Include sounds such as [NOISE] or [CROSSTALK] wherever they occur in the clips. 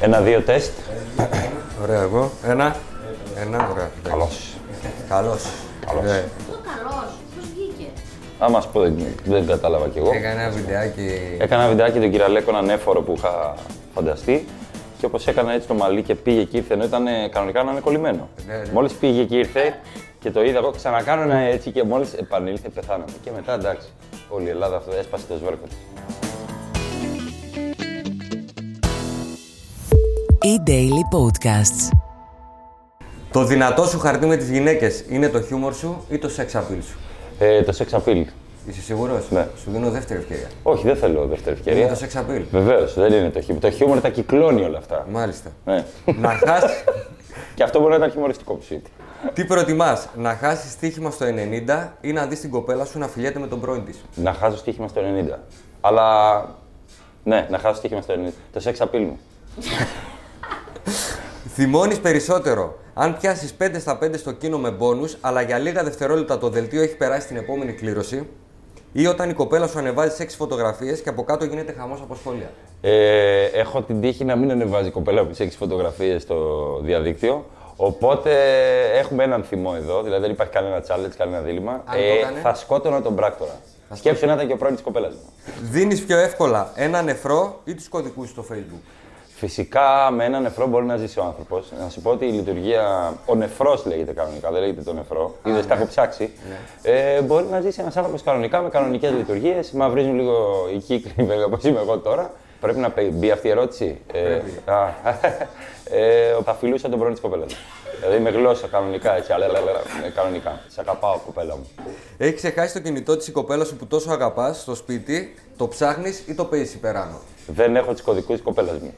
Ένα-δύο τεστ. Ωραία, εγώ. Ένα. Ένα, ωραία. Καλώς. Καλός. Καλώς. Ναι. Το καλός, πώς βγήκε; Α μας πω, δεν, δεν κατάλαβα κι εγώ. Έκανα ένα βιντεάκι. Έκανα ένα βιντεάκι τον Κυραλέκο, έναν έφορο που είχα φανταστεί. Και όπως έκανα έτσι το μαλλί και πήγε και ήρθε, ενώ ήταν ε, κανονικά να είναι κολλημένο. Ναι, ναι. Μόλις πήγε και ήρθε και το είδα εγώ, ξανακάνω ένα έτσι και μόλις επανήλθε πεθάναμε. Και μετά εντάξει, όλη η Ελλάδα αυτό έσπασε το σβέρκο της. E-Daily Podcasts. Το δυνατό σου χαρτί με τις γυναίκες είναι το χιούμορ σου ή το sex appeal σου; Ε, το sex appeal. Είσαι σίγουρος; Ναι. Σου δίνω δεύτερη ευκαιρία. Όχι, δεν θέλω δεύτερη Είναι ευκαιρία. το sex appeal. Βεβαίως, δεν είναι το χιούμορ. Το χιούμορ τα κυκλώνει όλα αυτά. Μάλιστα. Ναι. να χάσεις... [LAUGHS] και αυτό μπορεί να ήταν χιουμοριστικό που σου είπε. Τι προτιμάς, να χάσεις στοίχημα στο 90 ή να δεις την κοπέλα σου να φιλιέται με τον πρώην της; Να χάσω στοίχημα στο 90. Αλλά. Ναι, να χάσω στοίχημα στο 90. Το sex appeal μου. [LAUGHS] Θυμώνεις περισσότερο αν πιάσεις 5 στα 5 στο κίνο με μπόνους, αλλά για λίγα δευτερόλεπτα το δελτίο έχει περάσει στην επόμενη κλήρωση, ή όταν η κοπέλα σου ανεβάζει 6 φωτογραφίες και από κάτω γίνεται χαμός από σχόλια. Ε, έχω την τύχη να μην ανεβάζει η κοπέλα μου τι 6 φωτογραφίες στο διαδίκτυο. Οπότε έχουμε έναν θυμό εδώ, δηλαδή δεν υπάρχει κανένα challenge, κανένα δίλημα. Αν το έκανε; θα σκότωνα τον πράκτορα. Σκέψου να ήταν και ο πρώην της κοπέλας μου. Δίνεις πιο εύκολα ένα νεφρό ή τους κωδικούς στο facebook. Φυσικά με ένα νεφρό μπορεί να ζήσει ο άνθρωπος. Να σου πω ότι η λειτουργία. Ο νεφρός λέγεται κανονικά, δεν λέγεται το νεφρό. Είδες, τα έχω ψάξει. Ε, μπορεί να ζήσει ένας άνθρωπος κανονικά με κανονικές λειτουργίες. Μαυρίζουν λίγο οι κύκλοι, βέβαια, [LAUGHS] όπως είμαι εγώ τώρα. Πρέπει να πει- μπει αυτή η ερώτηση; Ε, Πρέπει. α, ε, θα φιλούσα τον πρώην τη κοπέλα μου. Δηλαδή με γλώσσα κανονικά έτσι. Αλλά, αλλά, αλλά, ε, κανονικά. Σε αγαπάω, κοπέλα μου. Έχει ξεχάσει το κινητό της η κοπέλα σου που τόσο αγαπάς στο σπίτι, το ψάχνεις ή το παίζεις υπεράνω; Δεν έχω τους κωδικούς της κοπέλας μου.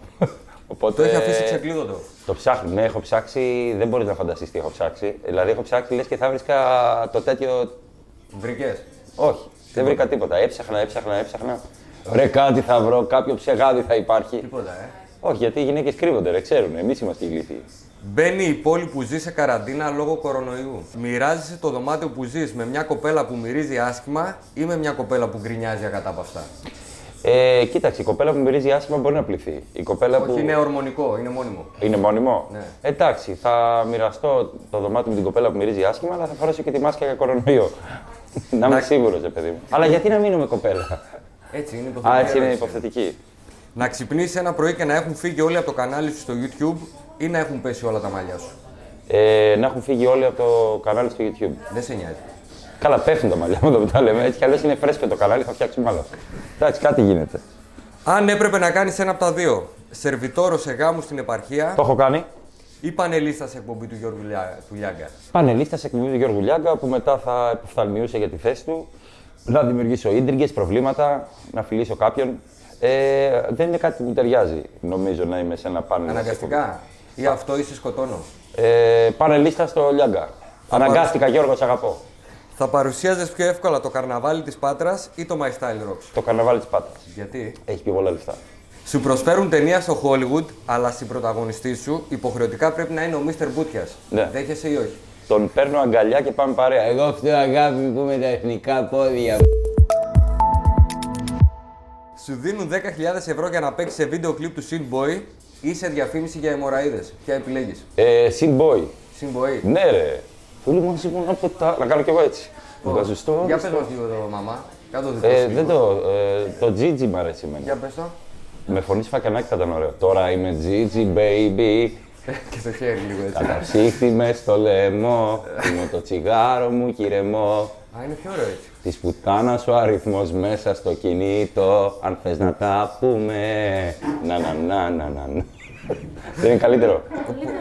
Οπότε, Το έχει αφήσει ξεκλείδωτο. Το ψάχνω. Ναι, έχω ψάξει. Δεν μπορείς να φανταστείς τι έχω ψάξει. Δηλαδή, έχω ψάξει λες και θα βρίσκα το τέτοιο. Βρικές. Όχι, δεν βρήκα τίποτα. Έψαχνα, έψαχνα, έψαχνα. Ρε, κάτι θα βρω, κάποιο ψεγάδι θα υπάρχει. Τίποτα, ε. Όχι, γιατί οι γυναίκες κρύβονται, ρε, ξέρουν. Εμείς είμαστε ηλίθιοι. Μπαίνει η πόλη που ζει σε καραντίνα λόγω κορονοϊού. Μοιράζεσαι το δωμάτιο που ζεις με μια κοπέλα που μυρίζει άσχημα ή με μια κοπέλα που γκρινιάζει ακατάπαυστα. Ε, κοίταξε, η κοπέλα που μυρίζει άσχημα μπορεί να πληθεί. Η κοπέλα που. Όχι, είναι ορμονικό, είναι μόνιμο. Είναι μόνιμο; Ναι. Εντάξει, θα μοιραστώ το δωμάτιο με την κοπέλα που μυρίζει άσχημα, αλλά θα φορέσω και τη μάσκα για κορονοϊό. να είμαι σίγουρος, παιδί μου. Αλλά γιατί να μείνω με κοπέλα; Έτσι είναι υποθετική. Α, έτσι είναι ερώτηση. υποθετική. Να ξυπνήσει ένα πρωί και να έχουν φύγει όλοι από το κανάλι σου στο YouTube ή να έχουν πέσει όλα τα μαλλιά σου; Ε, να έχουν φύγει όλοι από το κανάλι στο YouTube. Δεν σε νοιάζει. Καλά, πέφτουν τα μαλλιά μου [LAUGHS] εδώ που τα λέμε. Έτσι κι αλλιώς είναι φρέσκο το κανάλι, θα φτιάξουμε άλλο. Εντάξει, κάτι γίνεται. Αν έπρεπε να κάνεις ένα από τα δύο, σερβιτόρο σε γάμους στην επαρχία Το έχω κάνει. ή πανελίστα σε εκπομπή του Γιώργου Λιά- του Λιάγκα; Πανελίστα σε εκπομπή του Γιώργου Λιάγκα που μετά θα εποφθαλμιούσε για τη θέση του. Να δημιουργήσω ίντριγκες, προβλήματα, να φιλήσω κάποιον. Ε, δεν είναι κάτι που μου ταιριάζει, νομίζω, να είμαι σε ένα πάνελ. Αναγκαστικά. Ή αυτό ή σε σκοτώνω. Ε, πανελίστα στο Λιάγκα. Αναγκάστηκα, Γιώργο, σ' αγαπώ. Θα παρουσίαζε πιο εύκολα το καρναβάλι της Πάτρας ή το My Style Rocks; Το καρναβάλι της Πάτρας. Γιατί; Έχει πιο πολλά λεφτά. Σου προσφέρουν ταινία στο Hollywood, αλλά στην πρωταγωνιστή σου υποχρεωτικά πρέπει να είναι ο Mr. Μπούτιας. Ναι. Δέχεσαι ή όχι; Τον παίρνω αγκαλιά και πάμε παρέα. Εγώ φταίω αγάπη μου που με τα εθνικά πόδια. Σου δίνουν 10.000 ευρώ για να παίξεις σε βίντεο κλιπ του Sin Boy ή σε διαφήμιση για αιμορραίδε. Ποια επιλέγεις; Ε, Sin Boy. Sin Boy. Ναι, ρε. Φίλοι μου, λοιπόν, από τα... Να κάνω κι εγώ έτσι. Βγάζω στο. Για πες μας λίγο το μαμά. Κάτω το δικό Ε, σου δεν λίγο. το. Ε, το Gigi μ' αρέσει εμένα. Για πες το. Με φωνής σφακιανάκι θα ήταν ωραίο. Τώρα είμαι Gigi, baby. [LAUGHS] και το χέρι λίγο έτσι. Καταψύχτη με στο λαιμό. Είμαι το τσιγάρο μου, κυρεμό. Α, είναι πιο ωραίο έτσι. Της πουτάνας ο αριθμός μέσα στο κινητό. Αν θες να τα πούμε. Να, να, να, να, να. να. Δεν είναι καλύτερο.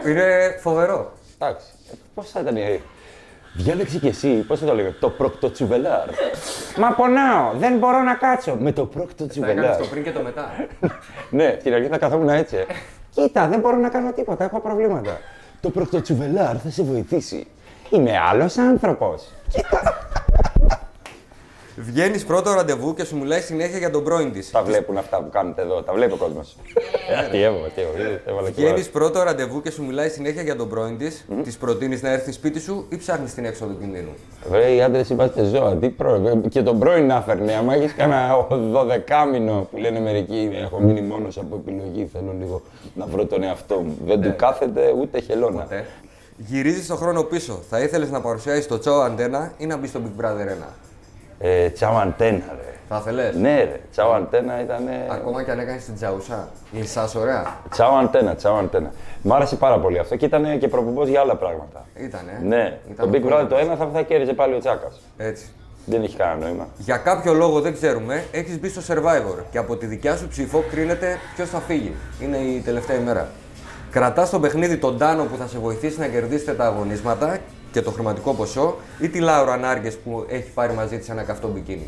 Είναι φοβερό. Εντάξει. Πώς θα ήταν η. Διάλεξε κι εσύ, πώς θα το λέγαμε, το προκτοτσουβελάρ. Μα πονάω, δεν μπορώ να κάτσω. Με το Θα έκανες προκτοτσουβελάρ. το πριν και το μετά. ναι, στην αρχή θα καθόμουν έτσι. Ε. Κοίτα, δεν μπορώ να κάνω τίποτα, έχω προβλήματα. Το προκτοτσουβελάρ θα σε βοηθήσει. Είμαι άλλος άνθρωπος. Βγαίνεις πρώτο ραντεβού και σου μιλάει συνέχεια για τον πρώην της. Τα βλέπουν αυτά που κάνετε εδώ, τα βλέπει ο κόσμος. Αστείευω, αστείευω. είδες, έβαλα και Βγαίνεις βάρος. πρώτο ραντεβού και σου μιλάει συνέχεια για τον πρώην της. Της προτείνεις να έρθει σπίτι σου ή ψάχνεις την έξοδο κινδύνου; Βρε, οι άντρες είμαστε ζώα. Τι πρώην. Και τον πρώην να φέρνει. Άμα έχεις κανένα δωδεκάμινο που λένε μερικοί, έχω μείνει μόνος από επιλογή. Θέλω λίγο να βρω τον εαυτό μου. Δεν του κάθεται ούτε χελώνα. Ε. Γυρίζεις τον χρόνο πίσω. Θα ήθελες να παρουσιάσεις το τσάο αντένα ή να μπεις στο Big Brother 1. Ε, τσάου αντένα, ρε. Θα ήθελε. Ναι, ρε. Τσάου αντένα ήταν. Ακόμα και αν έκανες την τζαούσα. Λυσάς ωραία. Τσάου αντένα, τσάου αντένα. Μ' άρεσε πάρα πολύ αυτό και ήταν και προπομπό για άλλα πράγματα. Ήτανε. Ναι, Ήταν το Big πολύ Brother το ωραίο. ένα θα, θα κέρδιζε πάλι ο Τσάκας. Έτσι. Δεν έχει κανένα νόημα. Για κάποιο λόγο δεν ξέρουμε, έχεις μπει στο survivor και από τη δικιά σου ψήφο κρίνεται ποιος θα φύγει. Είναι η τελευταία ημέρα. Κρατάς στο παιχνίδι τον Τάνο που θα σε βοηθήσει να κερδίσετε τα αγωνίσματα και το χρηματικό ποσό ή τη Λάουρα Νάργες που έχει πάρει μαζί της ένα καυτό μπικίνι;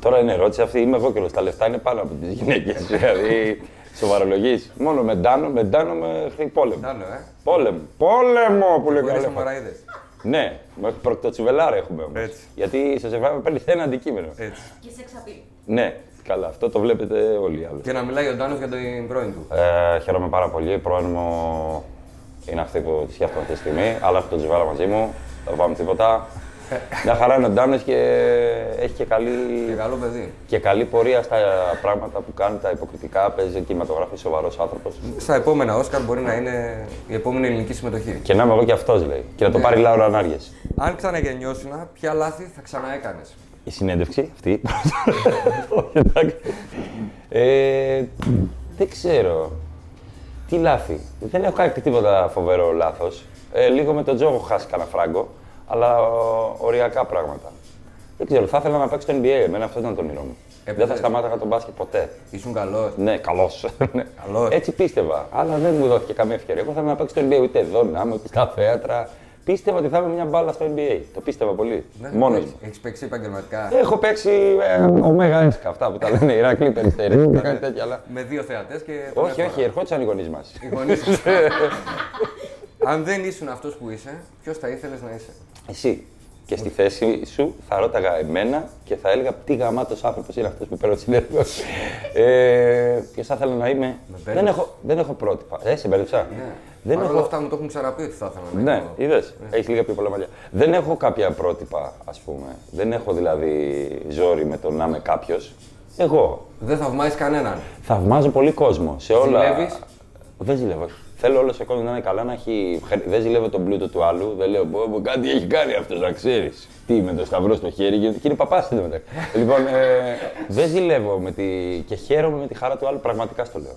Τώρα είναι ερώτηση αυτή, είμαι εγώ και τα λεφτά είναι πάνω από τις γυναίκες. [LAUGHS] δηλαδή, σοβαρολογείς. Μόνο με ντάνο, με ντάνο μέχρι πόλεμο. Τάνο, ε. Πόλεμο. Πόλεμο που λέει Μπορείς καλό. Σαμαραίδε. Ναι, μέχρι προκτοτσουβελάρα έχουμε όμως. Έτσι. Γιατί σε σεβάμε παίρνει ένα αντικείμενο. Έτσι. Και σε εξαπεί. Ναι, καλά, αυτό το βλέπετε όλοι οι άλλοι. Και να μιλάει ο Τάνο για την πρώην του. Ε, χαίρομαι πάρα πολύ. Η πρώην μου είναι αυτή που τη σκέφτομαι αυτή τη στιγμή. Αλλά έχω τον Τζιβάρα μαζί μου. Δεν πάμε τίποτα. Μια χαρά είναι ο Ντάνος και έχει και καλή, Και καλό παιδί. και καλή πορεία στα πράγματα που κάνει, τα υποκριτικά. Παίζει κινηματογράφη, σοβαρός άνθρωπος. Στα επόμενα Όσκαρ μπορεί να είναι η επόμενη ελληνική συμμετοχή. Και να είμαι εγώ και αυτός λέει. Και να το Ναι. πάρει η Λάουρα Ανάργε. Αν ξαναγεννιώσουν, ποια λάθη θα ξαναέκανες; Η συνέντευξη αυτή. [LAUGHS] Όχι, εντάξει. ε, δεν ξέρω. Τι λάθη. Δεν έχω κάνει τίποτα φοβερό λάθος. Ε, λίγο με τον Τζο έχω χάσει κανένα φράγκο, αλλά ο, οριακά πράγματα. Δεν ξέρω, θα ήθελα να παίξω το NBA. Εμένα αυτό ήταν το όνειρό μου. δεν θα Έπαιζες; σταμάταγα τον μπάσκετ ποτέ. Ήσουν καλός. Ναι, καλός. Καλός. Έτσι πίστευα. Αλλά δεν μου δόθηκε καμία ευκαιρία. Εγώ θα ήθελα να παίξω το NBA ούτε εδώ, να είμαι ούτε στα θέατρα. Πίστευα ότι θα είμαι μια μπάλα στο NBA. Το πίστευα πολύ. Μόνος μου. Έχεις παίξει επαγγελματικά. Έχω παίξει ε, ωμέγα έσκα αυτά που τα λένε Ηράκλειο Περιστέρη. κάτι τέτοια, αλλά. Με δύο θεατές και. τον Όχι, έφερα. όχι, ερχόντουσαν οι γονείς μας. Οι γονείς σου. [LAUGHS] Αν δεν ήσουν αυτός που είσαι, ποιος θα ήθελες να είσαι; Εσύ. Και στη θέση σου θα ρώταγα εμένα και θα έλεγα τι γαμάτος άνθρωπος είναι αυτός που παίρνω συνέδριο. ε, Ποιο θα ήθελα να είμαι. δεν, μπέρδεψες. έχω, δεν έχω πρότυπα. Ε, σε μπέρδεψα. Ναι. Δεν Παρ' έχω... όλα αυτά μου το έχουν ξαναπεί ότι θα ήθελα να Ναι, είμαι. είδες. Έχεις λίγα πιο πολλά μαλλιά. Δεν έχω κάποια πρότυπα, ας πούμε. Δεν έχω δηλαδή ζόρι με το να είμαι κάποιος. Εγώ. Δεν θαυμάζεις κανέναν. Θαυμάζω πολύ κόσμο σε όλα. Ζηλεύεις; Δεν ζηλεύω. Όχι. Θέλω όλο ο κόσμος να είναι καλά, να έχει. Δεν ζηλεύω τον πλούτο του άλλου. Δεν λέω πω, πω, κάτι έχει κάνει αυτός, να ξέρεις. Τι με το σταυρό στο χέρι, και είναι παπάς είναι μετά. λοιπόν, ε, δεν ζηλεύω με τη... και χαίρομαι με τη χαρά του άλλου, πραγματικά στο λέω.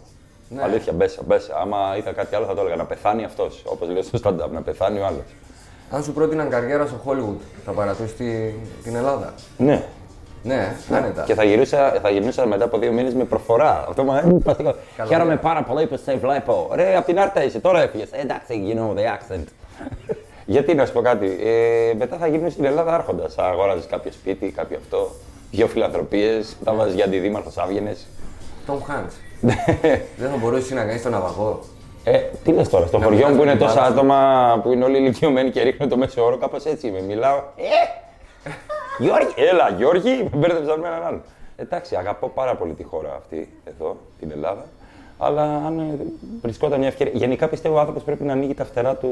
Ναι. Αλήθεια, μπέσα, μπέσα. Άμα ήταν κάτι άλλο θα το έλεγα. Να πεθάνει αυτός. Όπως λέω στο stand-up, να πεθάνει ο άλλος. Αν σου πρότειναν καριέρα στο Hollywood, θα παρατήσει τη- την Ελλάδα. Ναι. Ναι, άνετα. Και θα γυρούσα, θα γυρνούσα μετά από δύο μήνες με προφορά. Αυτό μου αρέσει. παστικό. Χαίρομαι πάρα πολύ που σε βλέπω. Ρε, από την Άρτα είσαι, τώρα έφυγες. Εντάξει, you know the accent. [LAUGHS] Γιατί να σου πω κάτι. Ε, μετά θα γυρνούσε στην Ελλάδα άρχοντας. Θα αγόραζε κάποιο σπίτι, κάποιο αυτό. Δύο φιλανθρωπίες. Θα βάζεις για αντιδήμαρχος, άβγαινες. Tom Hanks. δεν θα μπορούσε να κάνει τον ναυαγό. Ε, τι λες τώρα, στο Να χωριό μου που βγάλεις είναι την τόσα μπάλα. άτομα που είναι όλοι ηλικιωμένοι και ρίχνουν το μέσο όρο, κάπως έτσι είμαι. Μιλάω. Ε! Γιώργη, έλα, Γιώργη, με μπέρδεψαν με έναν άλλον. Εντάξει, αγαπώ πάρα πολύ τη χώρα αυτή, εδώ, την Ελλάδα. Αλλά αν ε, βρισκόταν μια ευκαιρία. Γενικά πιστεύω ο άνθρωπος πρέπει να ανοίγει τα φτερά του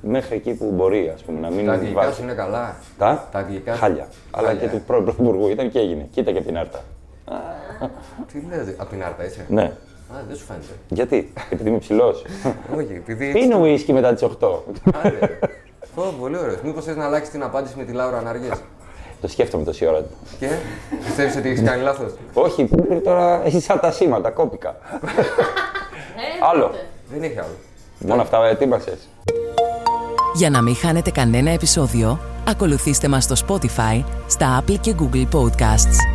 μέχρι εκεί που μπορεί, ας πούμε. Να μην Τα αγγλικά βάζει- σου είναι καλά. Τα, Τα αγγλικά σου- χάλια. Αλλά Χάλια, και ε. του πρώην πρωθυπουργού ήταν και έγινε. Κοίτα και από την Άρτα. Τι λες, από την Άρτα είσαι; Ναι. Α, δεν σου φαίνεται. Γιατί, επειδή είμαι ψηλός. Όχι, επειδή. Πίνω ουίσκι μετά τις 8. Άντε. Ω, πολύ ωραίος. Μήπως θες να αλλάξεις την απάντηση με τη Λάουρα Ανάργε. Το σκέφτομαι τόση ώρα. Και; Πιστεύεις ότι έχεις κάνει λάθος; Όχι, πρέπει τώρα έχεις σαν τα σήματα, κόπηκα. Ε, Άλλο. τότε. Δεν έχει άλλο. Μόνο αυτά ετοίμασες. Για να μην χάνετε κανένα επεισόδιο, ακολουθήστε μας στο Spotify, στα Apple και Google Podcasts.